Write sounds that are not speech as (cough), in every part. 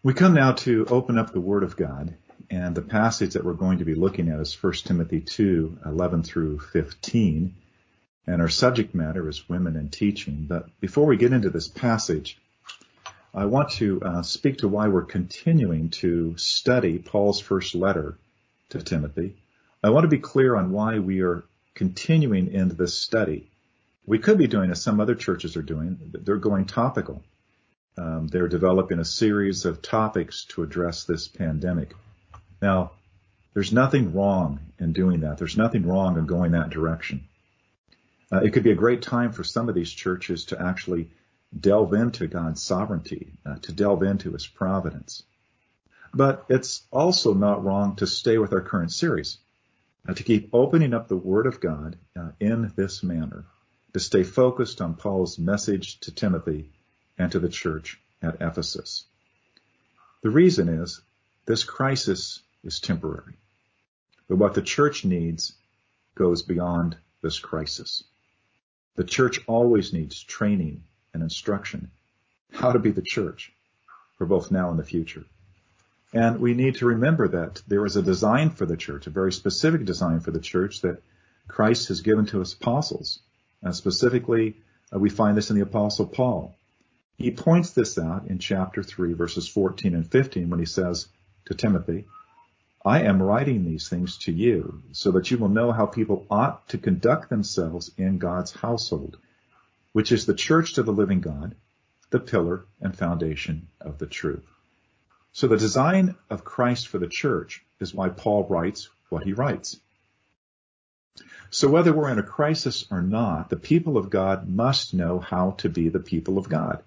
We come now to open up the Word of God, and the passage that we're going to be looking at is 1 Timothy 2, 11 through 15, and our subject matter is women and teaching. But before we get into this passage, I want to uh, speak to why we're continuing to study Paul's first letter to Timothy. I want to be clear on why we are continuing into this study. We could be doing as some other churches are doing. They're going topical. Um, they're developing a series of topics to address this pandemic. Now, there's nothing wrong in doing that. There's nothing wrong in going that direction. Uh, it could be a great time for some of these churches to actually delve into God's sovereignty, uh, to delve into His providence. But it's also not wrong to stay with our current series, uh, to keep opening up the Word of God uh, in this manner, to stay focused on Paul's message to Timothy and to the church at Ephesus. The reason is this crisis is temporary, but what the church needs goes beyond this crisis. The church always needs training and instruction how to be the church for both now and the future. And we need to remember that there is a design for the church, a very specific design for the church that Christ has given to his apostles. And specifically, uh, we find this in the apostle Paul. He points this out in chapter 3, verses 14 and 15, when he says to Timothy, I am writing these things to you so that you will know how people ought to conduct themselves in God's household, which is the church to the living God, the pillar and foundation of the truth. So the design of Christ for the church is why Paul writes what he writes. So whether we're in a crisis or not, the people of God must know how to be the people of God.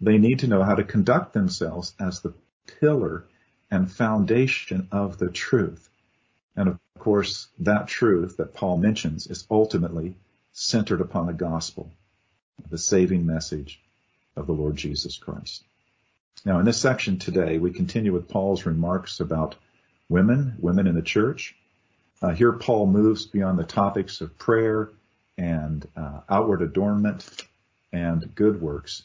They need to know how to conduct themselves as the pillar and foundation of the truth. And of course, that truth that Paul mentions is ultimately centered upon the gospel, the saving message of the Lord Jesus Christ. Now, in this section today, we continue with Paul's remarks about women, women in the church. Uh, here, Paul moves beyond the topics of prayer and uh, outward adornment and good works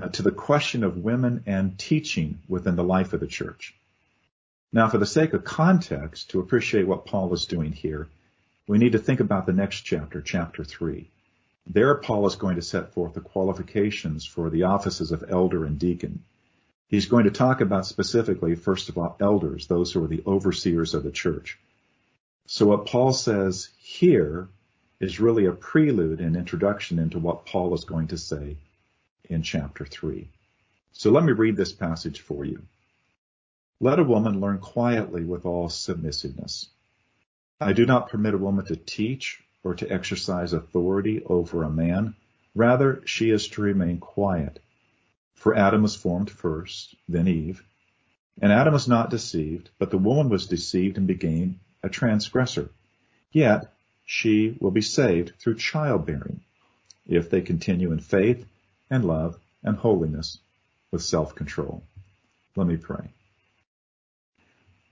Uh, to the question of women and teaching within the life of the church. Now, for the sake of context, to appreciate what Paul is doing here, we need to think about the next chapter, chapter 3. There, Paul is going to set forth the qualifications for the offices of elder and deacon. He's going to talk about specifically, first of all, elders, those who are the overseers of the church. So what Paul says here is really a prelude and introduction into what Paul is going to say in chapter 3. So let me read this passage for you. Let a woman learn quietly with all submissiveness. I do not permit a woman to teach or to exercise authority over a man. Rather, she is to remain quiet. For Adam was formed first, then Eve. And Adam was not deceived, but the woman was deceived and became a transgressor. Yet she will be saved through childbearing, if they continue in faith and love and holiness with self-control. Let me pray.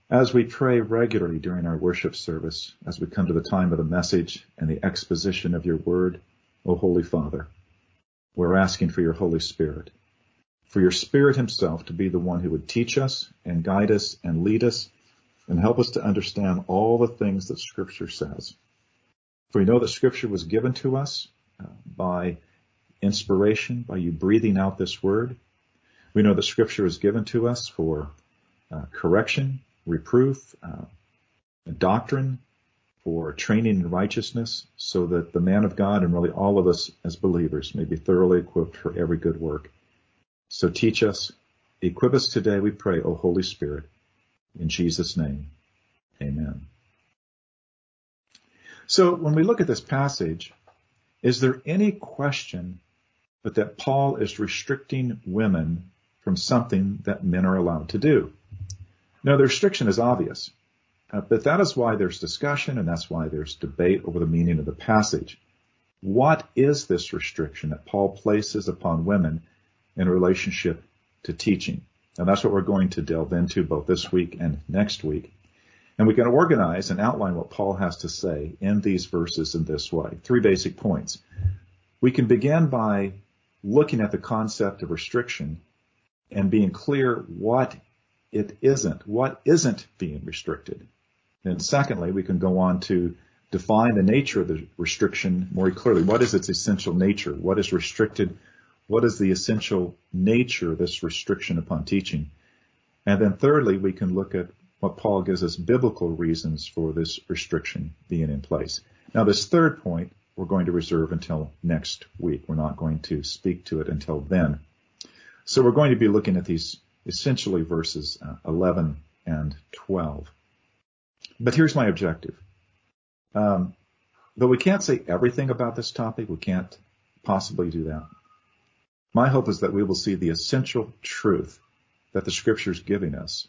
As we pray regularly during our worship service, as we come to the time of the message and the exposition of your word, O Holy Father, we're asking for your Holy Spirit, for your Spirit himself to be the one who would teach us and guide us and lead us and help us to understand all the things that Scripture says. For we know that Scripture was given to us uh, by inspiration, by you breathing out this word. We know that scripture is given to us for uh, correction, reproof, uh, doctrine, for training in righteousness, so that the man of God and really all of us as believers may be thoroughly equipped for every good work. So teach us, equip us today, we pray, O Holy Spirit. In Jesus' name, amen. So when we look at this passage, is there any question but that Paul is restricting women from something that men are allowed to do. Now, the restriction is obvious, uh, but that is why there's discussion and that's why there's debate over the meaning of the passage. What is this restriction that Paul places upon women in relationship to teaching? And that's what we're going to delve into both this week and next week. And we can organize and outline what Paul has to say in these verses in this way. Three basic points. We can begin by looking at the concept of restriction and being clear what it isn't, what isn't being restricted. And secondly, we can go on to define the nature of the restriction more clearly. What is its essential nature? What is restricted? What is the essential nature of this restriction upon teaching? And then thirdly, we can look at what Paul gives us biblical reasons for this restriction being in place. Now, this third point we're going to reserve until next week. We're not going to speak to it until then. So we're going to be looking at these essentially verses uh, 11 and 12. But here's my objective. Um, though we can't say everything about this topic, we can't possibly do that. My hope is that we will see the essential truth that the scripture is giving us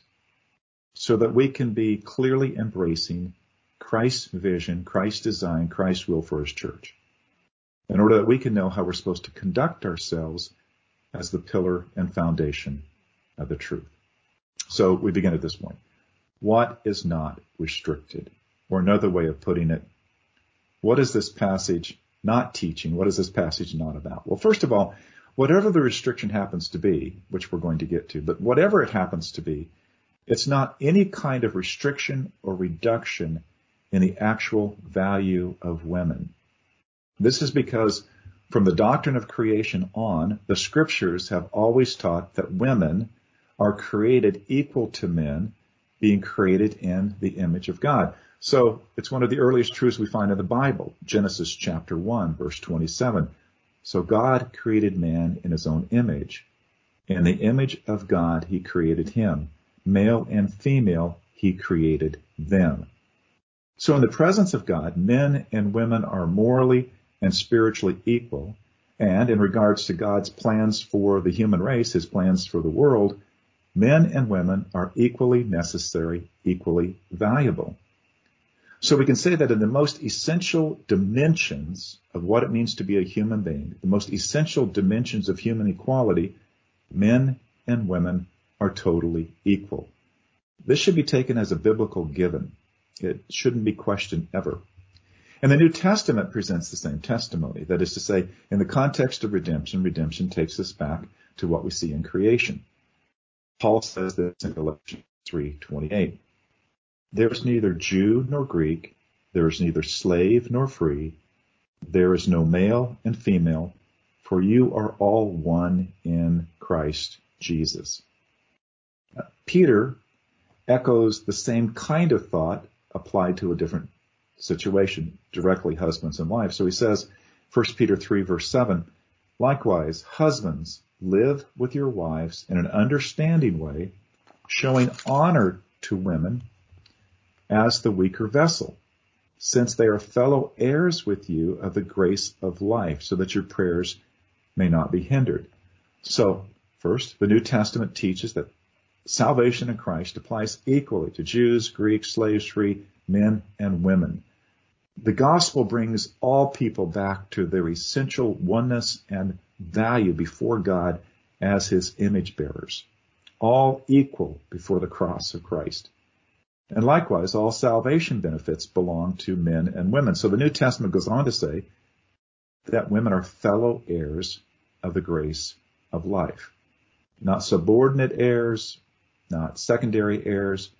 so that we can be clearly embracing Christ's vision, Christ's design, Christ's will for his church. In order that we can know how we're supposed to conduct ourselves as the pillar and foundation of the truth. So we begin at this point. What is not restricted? Or another way of putting it, what is this passage not teaching? What is this passage not about? Well, first of all, whatever the restriction happens to be, which we're going to get to, but whatever it happens to be, it's not any kind of restriction or reduction in the actual value of women. This is because from the doctrine of creation on, the scriptures have always taught that women are created equal to men, being created in the image of God. So it's one of the earliest truths we find in the Bible, Genesis chapter 1, verse 27. So God created man in his own image. In the image of God, he created him. Male and female, he created them. So in the presence of God, men and women are morally and spiritually equal. And in regards to God's plans for the human race, his plans for the world, men and women are equally necessary, equally valuable. So we can say that in the most essential dimensions of what it means to be a human being, the most essential dimensions of human equality, men and women are totally equal. This should be taken as a biblical given. It shouldn't be questioned ever. And the New Testament presents the same testimony. That is to say, in the context of redemption, redemption takes us back to what we see in creation. Paul says this in Galatians 3:28. There is neither Jew nor Greek, there is neither slave nor free, there is no male and female, for you are all one in Christ Jesus. Peter echoes the same kind of thought applied to a different situation, directly husbands and wives. So he says, 1 Peter 3 verse 7, likewise, husbands, live with your wives in an understanding way, showing honor to women as the weaker vessel, since they are fellow heirs with you of the grace of life, so that your prayers may not be hindered. So, first, the New Testament teaches that salvation in Christ applies equally to Jews, Greeks, slaves, free, men, and women. The gospel brings all people back to their essential oneness and value before God as his image bearers, all equal before the cross of Christ. And likewise, all salvation benefits belong to men and women. So the New Testament goes on to say that women are fellow heirs of the grace of life. Not subordinate heirs, not secondary heirs,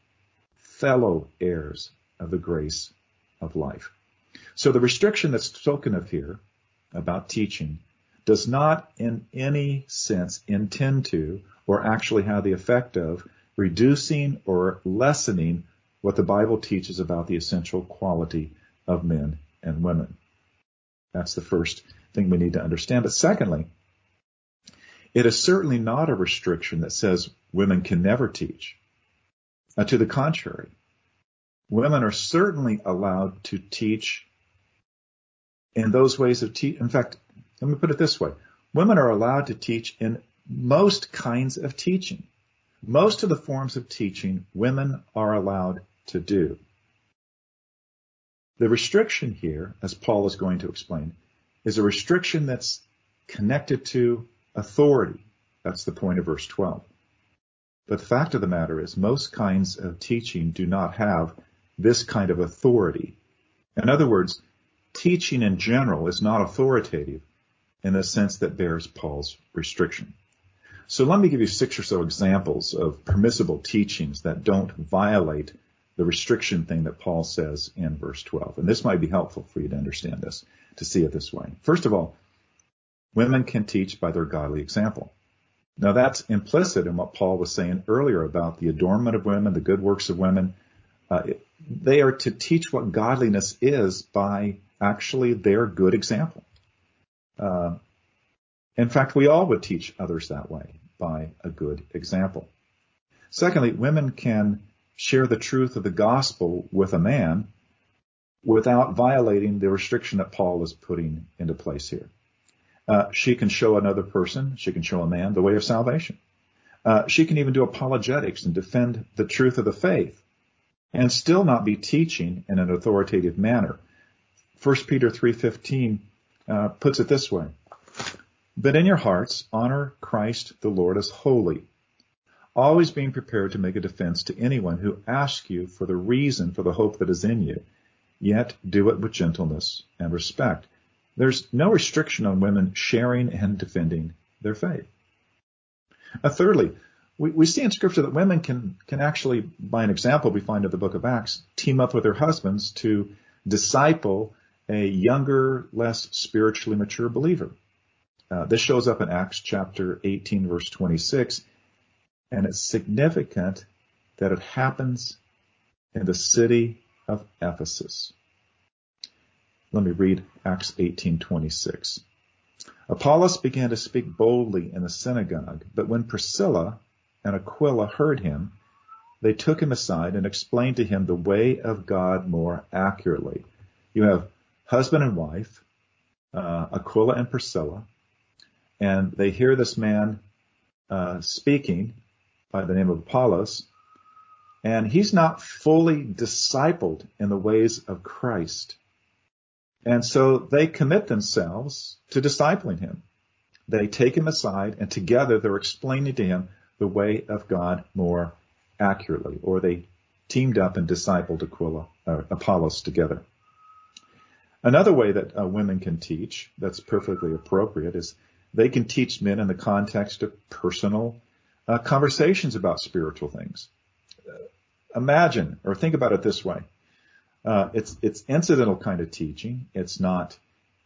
fellow heirs of the grace of life. So the restriction that's spoken of here about teaching does not in any sense intend to or actually have the effect of reducing or lessening what the Bible teaches about the essential quality of men and women. That's the first thing we need to understand. But secondly, it is certainly not a restriction that says women can never teach. Uh, to the contrary, women are certainly allowed to teach in those ways of teach. In fact, let me put it this way. Women are allowed to teach in most kinds of teaching. Most of the forms of teaching women are allowed to do. The restriction here, as Paul is going to explain, is a restriction that's connected to authority. That's the point of verse 12. But the fact of the matter is most kinds of teaching do not have this kind of authority. In other words, teaching in general is not authoritative in the sense that bears Paul's restriction. So let me give you six or so examples of permissible teachings that don't violate the restriction thing that Paul says in verse 12. And this might be helpful for you to understand this, to see it this way. First of all, women can teach by their godly example. Now that's implicit in what Paul was saying earlier about the adornment of women, the good works of women. Uh, they are to teach what godliness is by actually their good example. Uh, in fact, we all would teach others that way by a good example. Secondly, women can share the truth of the gospel with a man without violating the restriction that Paul is putting into place here. Uh, she can show another person, she can show a man the way of salvation. Uh, she can even do apologetics and defend the truth of the faith and still not be teaching in an authoritative manner. 1 Peter 3.15 uh, puts it this way. But in your hearts, honor Christ the Lord as holy, always being prepared to make a defense to anyone who asks you for the reason for the hope that is in you, yet do it with gentleness and respect. There's no restriction on women sharing and defending their faith. Uh, thirdly, we, we see in scripture that women can, can actually, by an example we find in the book of Acts, team up with their husbands to disciple a younger, less spiritually mature believer. Uh, this shows up in Acts chapter 18 verse 26 and it's significant that it happens in the city of Ephesus. Let me read Acts 18:26. Apollos began to speak boldly in the synagogue, but when Priscilla and Aquila heard him, they took him aside and explained to him the way of God more accurately. You have husband and wife, uh, Aquila and Priscilla, and they hear this man uh, speaking by the name of Apollos, and he's not fully discipled in the ways of Christ. And so they commit themselves to discipling him. They take him aside and together they're explaining to him the way of God more accurately, or they teamed up and discipled Aquila, uh, Apollos together. Another way that uh, women can teach that's perfectly appropriate is they can teach men in the context of personal uh, conversations about spiritual things. Uh, imagine or think about it this way. Uh, it's, it's incidental kind of teaching. It's not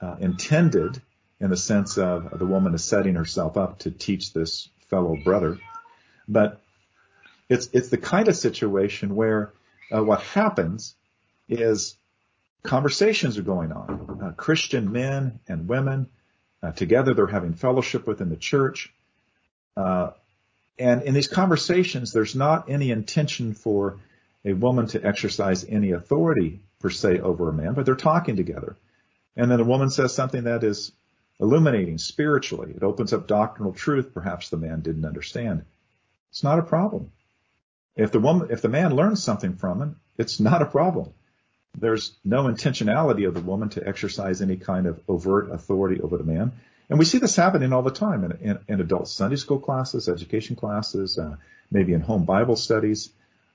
uh, intended in the sense of the woman is setting herself up to teach this fellow brother, but it's, it's the kind of situation where uh, what happens is conversations are going on. Uh, Christian men and women uh, together, they're having fellowship within the church. Uh, and in these conversations, there's not any intention for a woman to exercise any authority per se over a man, but they're talking together. And then a woman says something that is illuminating spiritually. It opens up doctrinal truth perhaps the man didn't understand. It's not a problem. If the woman, if the man learns something from it, it's not a problem. There's no intentionality of the woman to exercise any kind of overt authority over the man. And we see this happening all the time in, in, in adult Sunday school classes, education classes, uh, maybe in home Bible studies.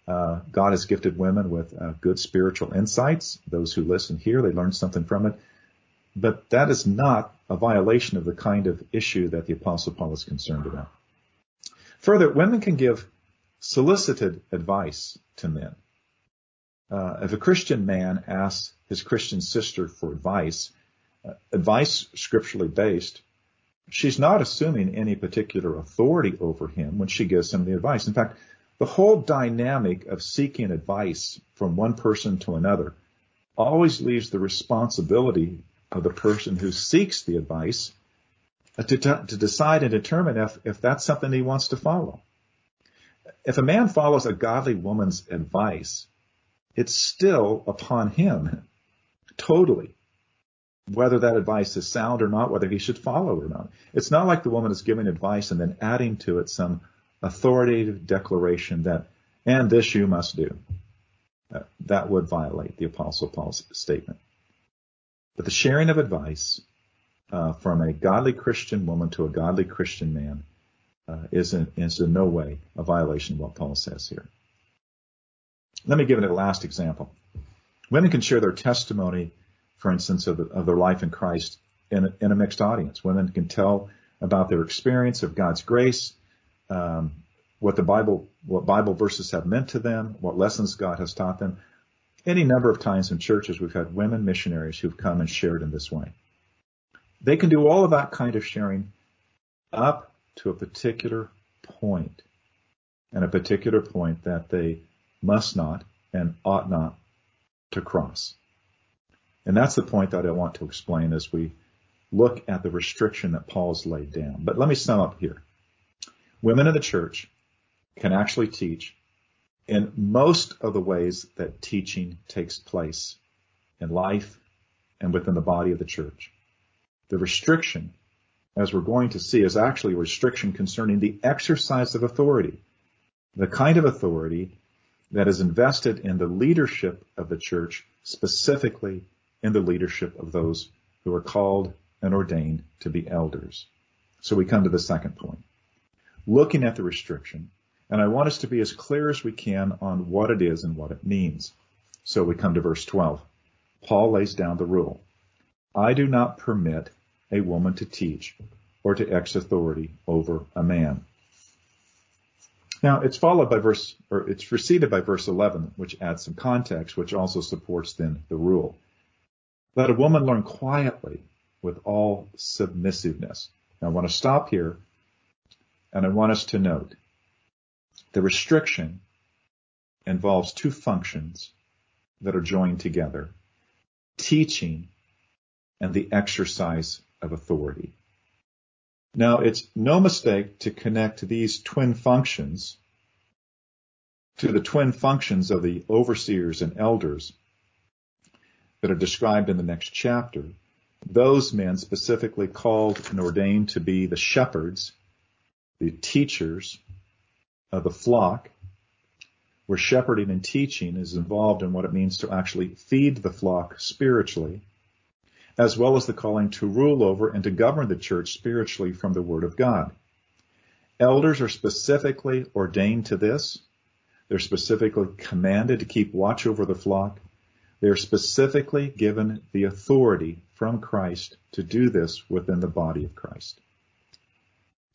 Uh, God has gifted women with uh, good spiritual insights. Those who listen here, they learn something from it. But that is not a violation of the kind of issue that the Apostle Paul is concerned about. Further, women can give solicited advice to men. Uh, if a Christian man asks his Christian sister for advice, uh, advice scripturally based, she's not assuming any particular authority over him when she gives him the advice. In fact, the whole dynamic of seeking advice from one person to another always leaves the responsibility of the person who seeks the advice uh, to, to decide and determine if, if that's something he wants to follow. If a man follows a godly woman's advice, it's still upon him totally whether that advice is sound or not, whether he should follow or not. It's not like the woman is giving advice and then adding to it some authoritative declaration that, and this you must do. That would violate the apostle Paul's statement. But the sharing of advice uh, from a godly Christian woman to a godly Christian man uh, is, in, is in no way a violation of what Paul says here. Let me give it a last example. Women can share their testimony for instance, of, the, of their life in Christ in a, in a mixed audience. Women can tell about their experience of God's grace um, what the Bible, what Bible verses have meant to them, what lessons God has taught them. Any number of times in churches we've had women missionaries who've come and shared in this way. They can do all of that kind of sharing up to a particular point and a particular point that they must not and ought not to cross. And that's the point that I want to explain as we look at the restriction that Paul's laid down. But let me sum up here. Women in the church can actually teach in most of the ways that teaching takes place in life and within the body of the church. The restriction, as we're going to see, is actually a restriction concerning the exercise of authority, the kind of authority that is invested in the leadership of the church, specifically in the leadership of those who are called and ordained to be elders. So we come to the second point. Looking at the restriction, and I want us to be as clear as we can on what it is and what it means. So we come to verse 12. Paul lays down the rule. I do not permit a woman to teach or to ex authority over a man. Now it's followed by verse, or it's preceded by verse 11, which adds some context, which also supports then the rule. Let a woman learn quietly with all submissiveness. Now I want to stop here and I want us to note the restriction involves two functions that are joined together, teaching and the exercise of authority. Now, it's no mistake to connect these twin functions to the twin functions of the overseers and elders that are described in the next chapter. Those men specifically called and ordained to be the shepherds, the teachers of the flock, where shepherding and teaching is involved in what it means to actually feed the flock spiritually as well as the calling to rule over and to govern the church spiritually from the Word of God. Elders are specifically ordained to this. They're specifically commanded to keep watch over the flock. They're specifically given the authority from Christ to do this within the body of Christ.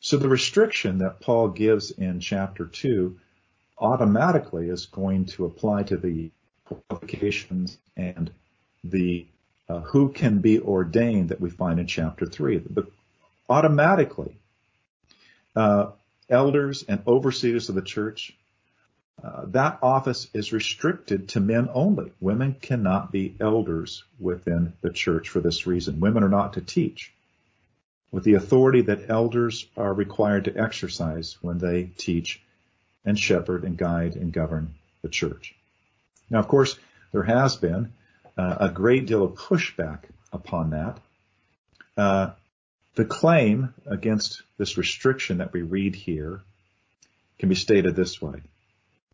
So the restriction that Paul gives in chapter 2 automatically is going to apply to the qualifications and the uh, who can be ordained that we find in chapter 3. But automatically, uh, elders and overseers of the church, uh, that office is restricted to men only. Women cannot be elders within the church for this reason. Women are not to teach with the authority that elders are required to exercise when they teach and shepherd and guide and govern the church. Now, of course, there has been uh, a great deal of pushback upon that. Uh, the claim against this restriction that we read here can be stated this way.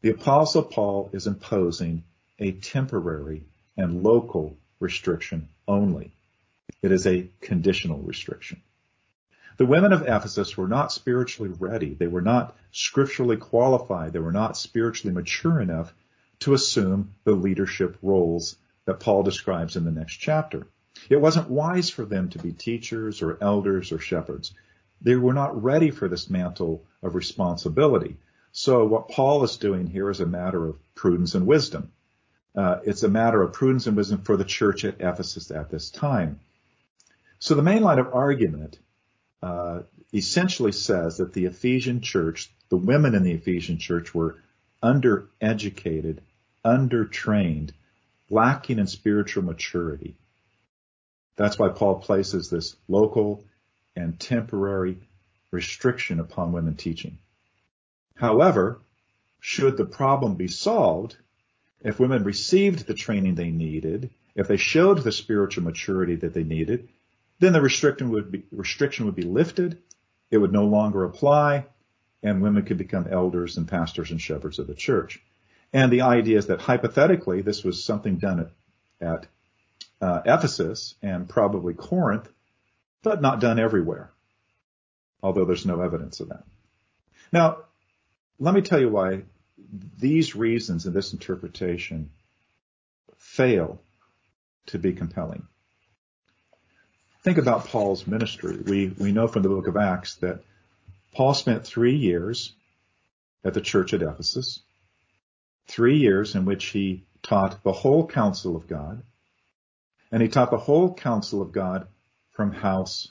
The apostle Paul is imposing a temporary and local restriction only. It is a conditional restriction. The women of Ephesus were not spiritually ready. They were not scripturally qualified. They were not spiritually mature enough to assume the leadership roles that Paul describes in the next chapter. It wasn't wise for them to be teachers or elders or shepherds. They were not ready for this mantle of responsibility. So what Paul is doing here is a matter of prudence and wisdom. Uh, it's a matter of prudence and wisdom for the church at Ephesus at this time. So the main line of argument uh, essentially says that the Ephesian church, the women in the Ephesian church were undereducated, undertrained, lacking in spiritual maturity. That's why Paul places this local and temporary restriction upon women teaching. However, should the problem be solved, if women received the training they needed, if they showed the spiritual maturity that they needed, then the restriction would be, restriction would be lifted. It would no longer apply and women could become elders and pastors and shepherds of the church. And the idea is that hypothetically, this was something done at, at uh, Ephesus and probably Corinth, but not done everywhere, although there's no evidence of that. Now, let me tell you why these reasons in this interpretation fail to be compelling. Think about Paul's ministry. We, we know from the book of Acts that Paul spent three years at the church at Ephesus, three years in which he taught the whole counsel of God, and he taught the whole counsel of God from house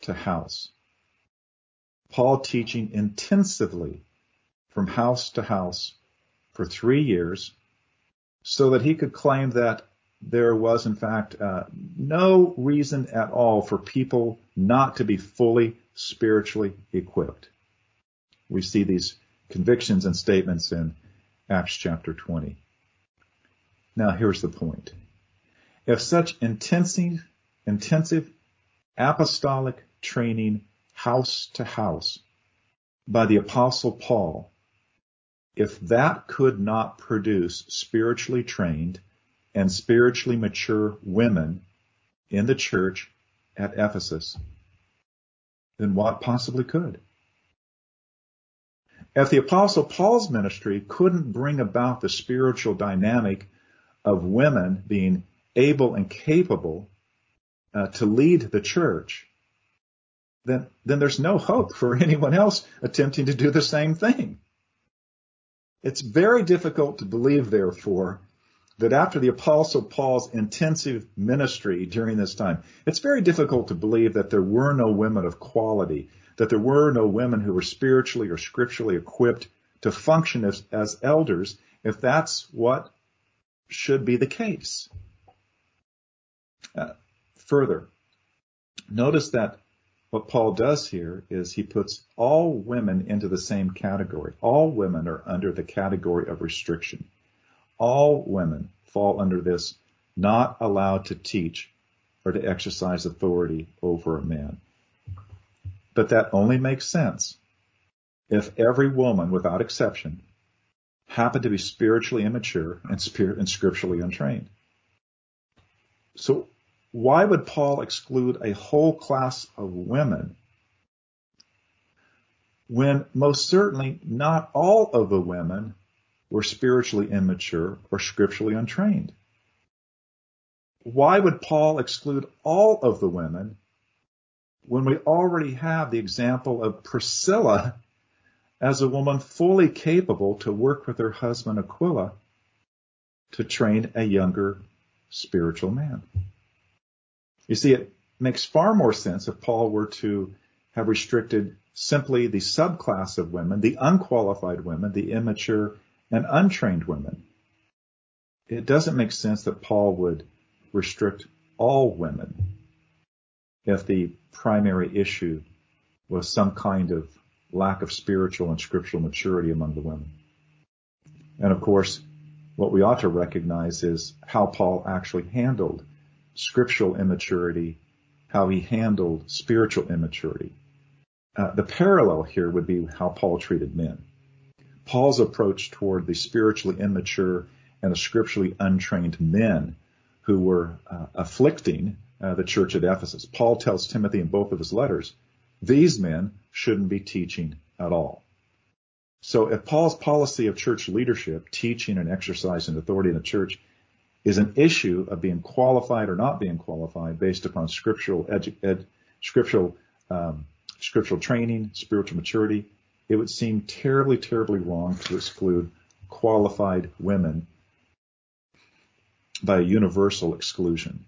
to house. Paul teaching intensively from house to house for three years so that he could claim that there was in fact uh, no reason at all for people not to be fully spiritually equipped. We see these convictions and statements in Acts chapter 20. Now here's the point. If such intensive, intensive apostolic training house to house by the apostle Paul, if that could not produce spiritually trained and spiritually mature women in the church at Ephesus, then what possibly could? If the apostle Paul's ministry couldn't bring about the spiritual dynamic of women being able and capable uh, to lead the church, then, then there's no hope for (laughs) anyone else attempting to do the same thing. It's very difficult to believe, therefore, that after the apostle Paul's intensive ministry during this time, it's very difficult to believe that there were no women of quality, that there were no women who were spiritually or scripturally equipped to function as, as elders, if that's what should be the case. Uh, further, notice that what Paul does here is he puts all women into the same category. All women are under the category of restriction. All women fall under this not allowed to teach or to exercise authority over a man. But that only makes sense if every woman, without exception, happened to be spiritually immature and, spirit and scripturally untrained. So why would Paul exclude a whole class of women when most certainly not all of the women were spiritually immature or scripturally untrained? Why would Paul exclude all of the women when we already have the example of Priscilla as a woman fully capable to work with her husband Aquila to train a younger spiritual man? You see, it makes far more sense if Paul were to have restricted simply the subclass of women, the unqualified women, the immature and untrained women. It doesn't make sense that Paul would restrict all women if the primary issue was some kind of lack of spiritual and scriptural maturity among the women. And of course, what we ought to recognize is how Paul actually handled scriptural immaturity, how he handled spiritual immaturity. Uh, the parallel here would be how Paul treated men. Paul's approach toward the spiritually immature and the scripturally untrained men who were uh, afflicting uh, the church at Ephesus. Paul tells Timothy in both of his letters, these men shouldn't be teaching at all. So if Paul's policy of church leadership, teaching and exercising authority in the church is an issue of being qualified or not being qualified based upon scriptural edu- ed, scriptural um, scriptural training, spiritual maturity, it would seem terribly, terribly wrong to exclude qualified women by a universal exclusion.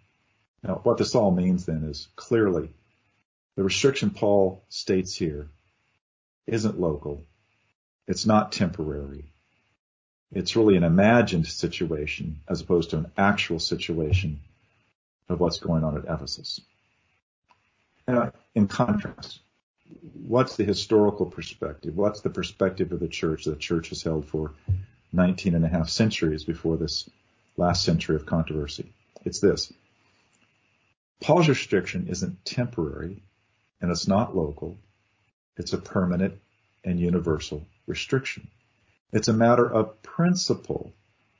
Now, what this all means then is clearly the restriction Paul states here isn't local. It's not temporary. It's really an imagined situation as opposed to an actual situation of what's going on at Ephesus. Now, in contrast, what's the historical perspective? What's the perspective of the church that the church has held for 19 and a half centuries before this last century of controversy? It's this. Paul's restriction isn't temporary and it's not local. It's a permanent and universal restriction. It's a matter of principle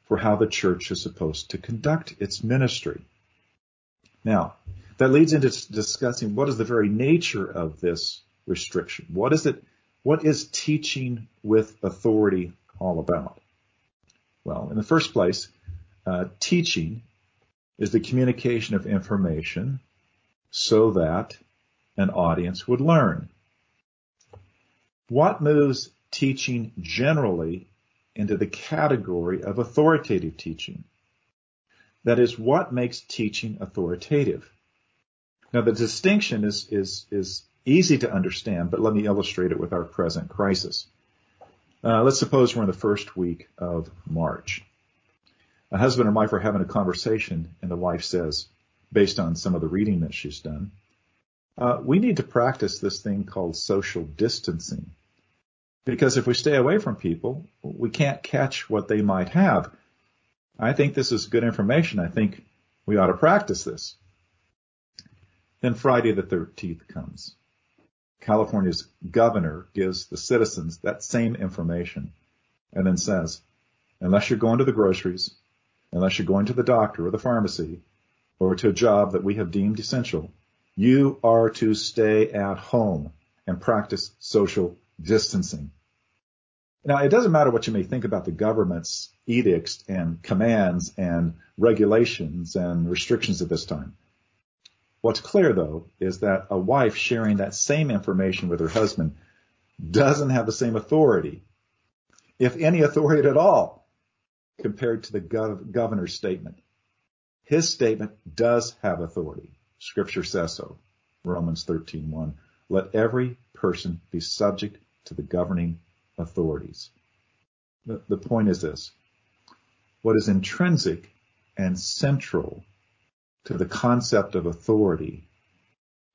for how the church is supposed to conduct its ministry. Now, that leads into discussing what is the very nature of this restriction. What is it? What is teaching with authority all about? Well, in the first place, uh, teaching is the communication of information so that an audience would learn. What moves teaching generally into the category of authoritative teaching? That is, what makes teaching authoritative? Now the distinction is, is, is easy to understand, but let me illustrate it with our present crisis. Uh, let's suppose we're in the first week of March. A husband and wife are having a conversation and the wife says, based on some of the reading that she's done, uh, we need to practice this thing called social distancing. Because if we stay away from people, we can't catch what they might have. I think this is good information. I think we ought to practice this. Then Friday the 13th comes. California's governor gives the citizens that same information and then says, unless you're going to the groceries, unless you're going to the doctor or the pharmacy or to a job that we have deemed essential, you are to stay at home and practice social distancing. Now, it doesn't matter what you may think about the government's edicts and commands and regulations and restrictions at this time. What's clear though is that a wife sharing that same information with her husband doesn't have the same authority, if any authority at all, compared to the gov- governor's statement. His statement does have authority. Scripture says so. Romans 13:1. Let every person be subject to the governing authorities. The, the point is this. What is intrinsic and central to the concept of authority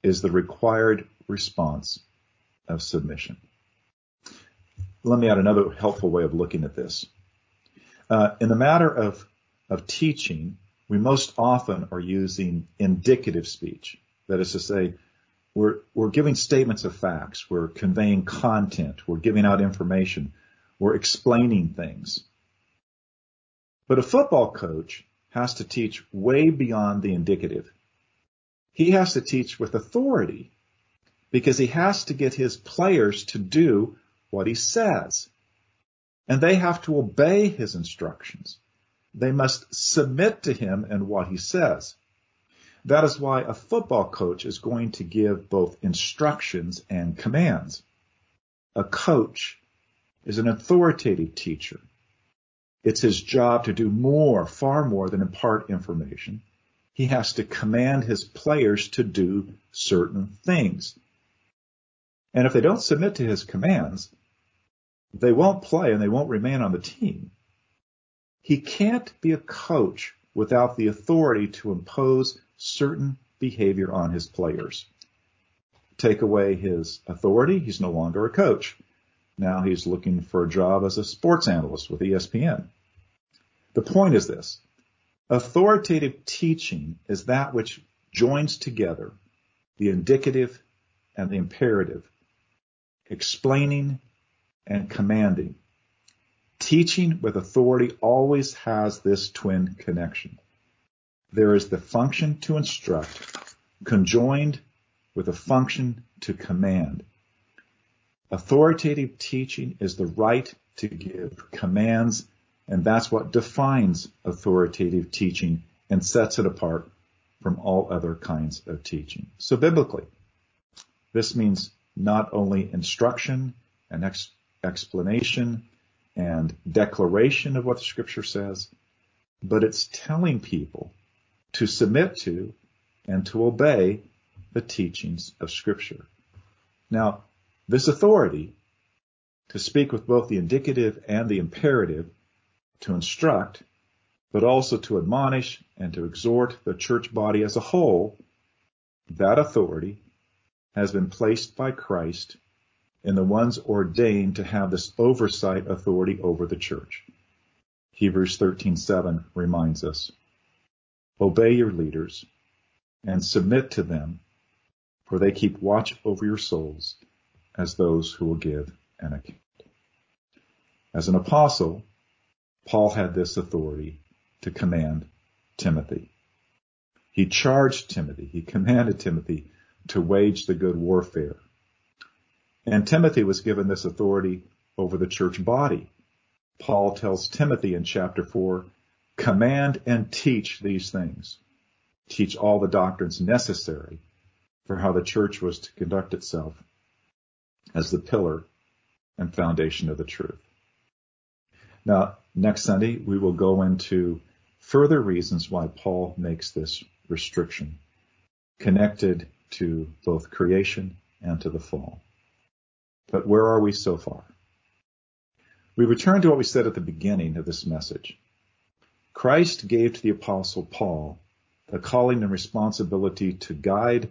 is the required response of submission. Let me add another helpful way of looking at this. Uh, in the matter of, of teaching, we most often are using indicative speech. That is to say, we're, we're giving statements of facts. We're conveying content. We're giving out information. We're explaining things. But a football coach has to teach way beyond the indicative. He has to teach with authority because he has to get his players to do what he says. And they have to obey his instructions. They must submit to him and what he says. That is why a football coach is going to give both instructions and commands. A coach is an authoritative teacher. It's his job to do more, far more than impart information. He has to command his players to do certain things. And if they don't submit to his commands, they won't play and they won't remain on the team. He can't be a coach without the authority to impose certain behavior on his players. Take away his authority, he's no longer a coach. Now he's looking for a job as a sports analyst with ESPN. The point is this. Authoritative teaching is that which joins together the indicative and the imperative, explaining and commanding. Teaching with authority always has this twin connection. There is the function to instruct conjoined with a function to command. Authoritative teaching is the right to give commands, and that's what defines authoritative teaching and sets it apart from all other kinds of teaching. So biblically, this means not only instruction and ex- explanation and declaration of what the scripture says, but it's telling people to submit to and to obey the teachings of scripture. Now, this authority to speak with both the indicative and the imperative, to instruct, but also to admonish and to exhort the church body as a whole, that authority has been placed by Christ in the ones ordained to have this oversight authority over the church. Hebrews 13:7 reminds us, "Obey your leaders and submit to them, for they keep watch over your souls as those who will give an account. As an apostle, Paul had this authority to command Timothy. He charged Timothy, he commanded Timothy to wage the good warfare. And Timothy was given this authority over the church body. Paul tells Timothy in chapter 4, command and teach these things. Teach all the doctrines necessary for how the church was to conduct itself as the pillar and foundation of the truth. Now, next Sunday, we will go into further reasons why Paul makes this restriction connected to both creation and to the fall. But where are we so far? We return to what we said at the beginning of this message. Christ gave to the apostle Paul the calling and responsibility to guide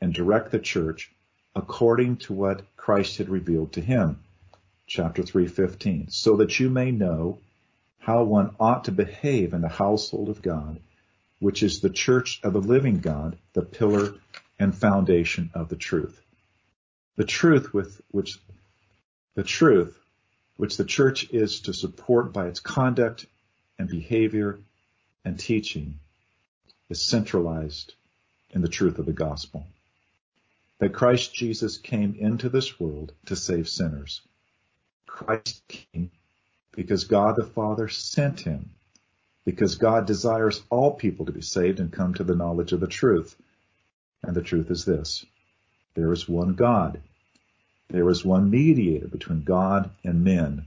and direct the church according to what Christ had revealed to him. Chapter 3:15 so that you may know how one ought to behave in the household of God which is the church of the living God the pillar and foundation of the truth. The truth with which the truth which the church is to support by its conduct and behavior and teaching is centralized in the truth of the gospel that Christ Jesus came into this world to save sinners. Christ came because God the Father sent him, because God desires all people to be saved and come to the knowledge of the truth. And the truth is this. There is one God. There is one mediator between God and men,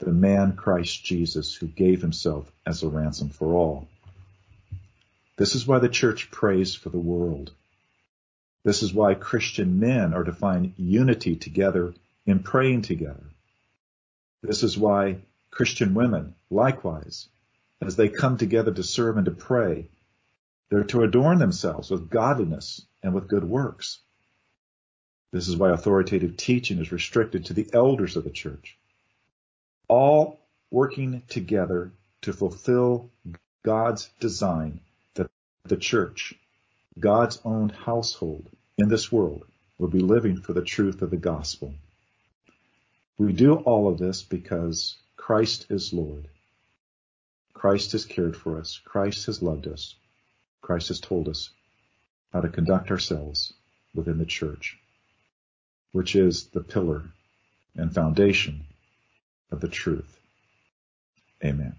the man Christ Jesus, who gave himself as a ransom for all. This is why the church prays for the world. This is why Christian men are to find unity together in praying together. This is why Christian women, likewise, as they come together to serve and to pray, they're to adorn themselves with godliness and with good works. This is why authoritative teaching is restricted to the elders of the church. All working together to fulfill God's design that the church God's own household in this world will be living for the truth of the gospel. We do all of this because Christ is Lord. Christ has cared for us. Christ has loved us. Christ has told us how to conduct ourselves within the church, which is the pillar and foundation of the truth. Amen.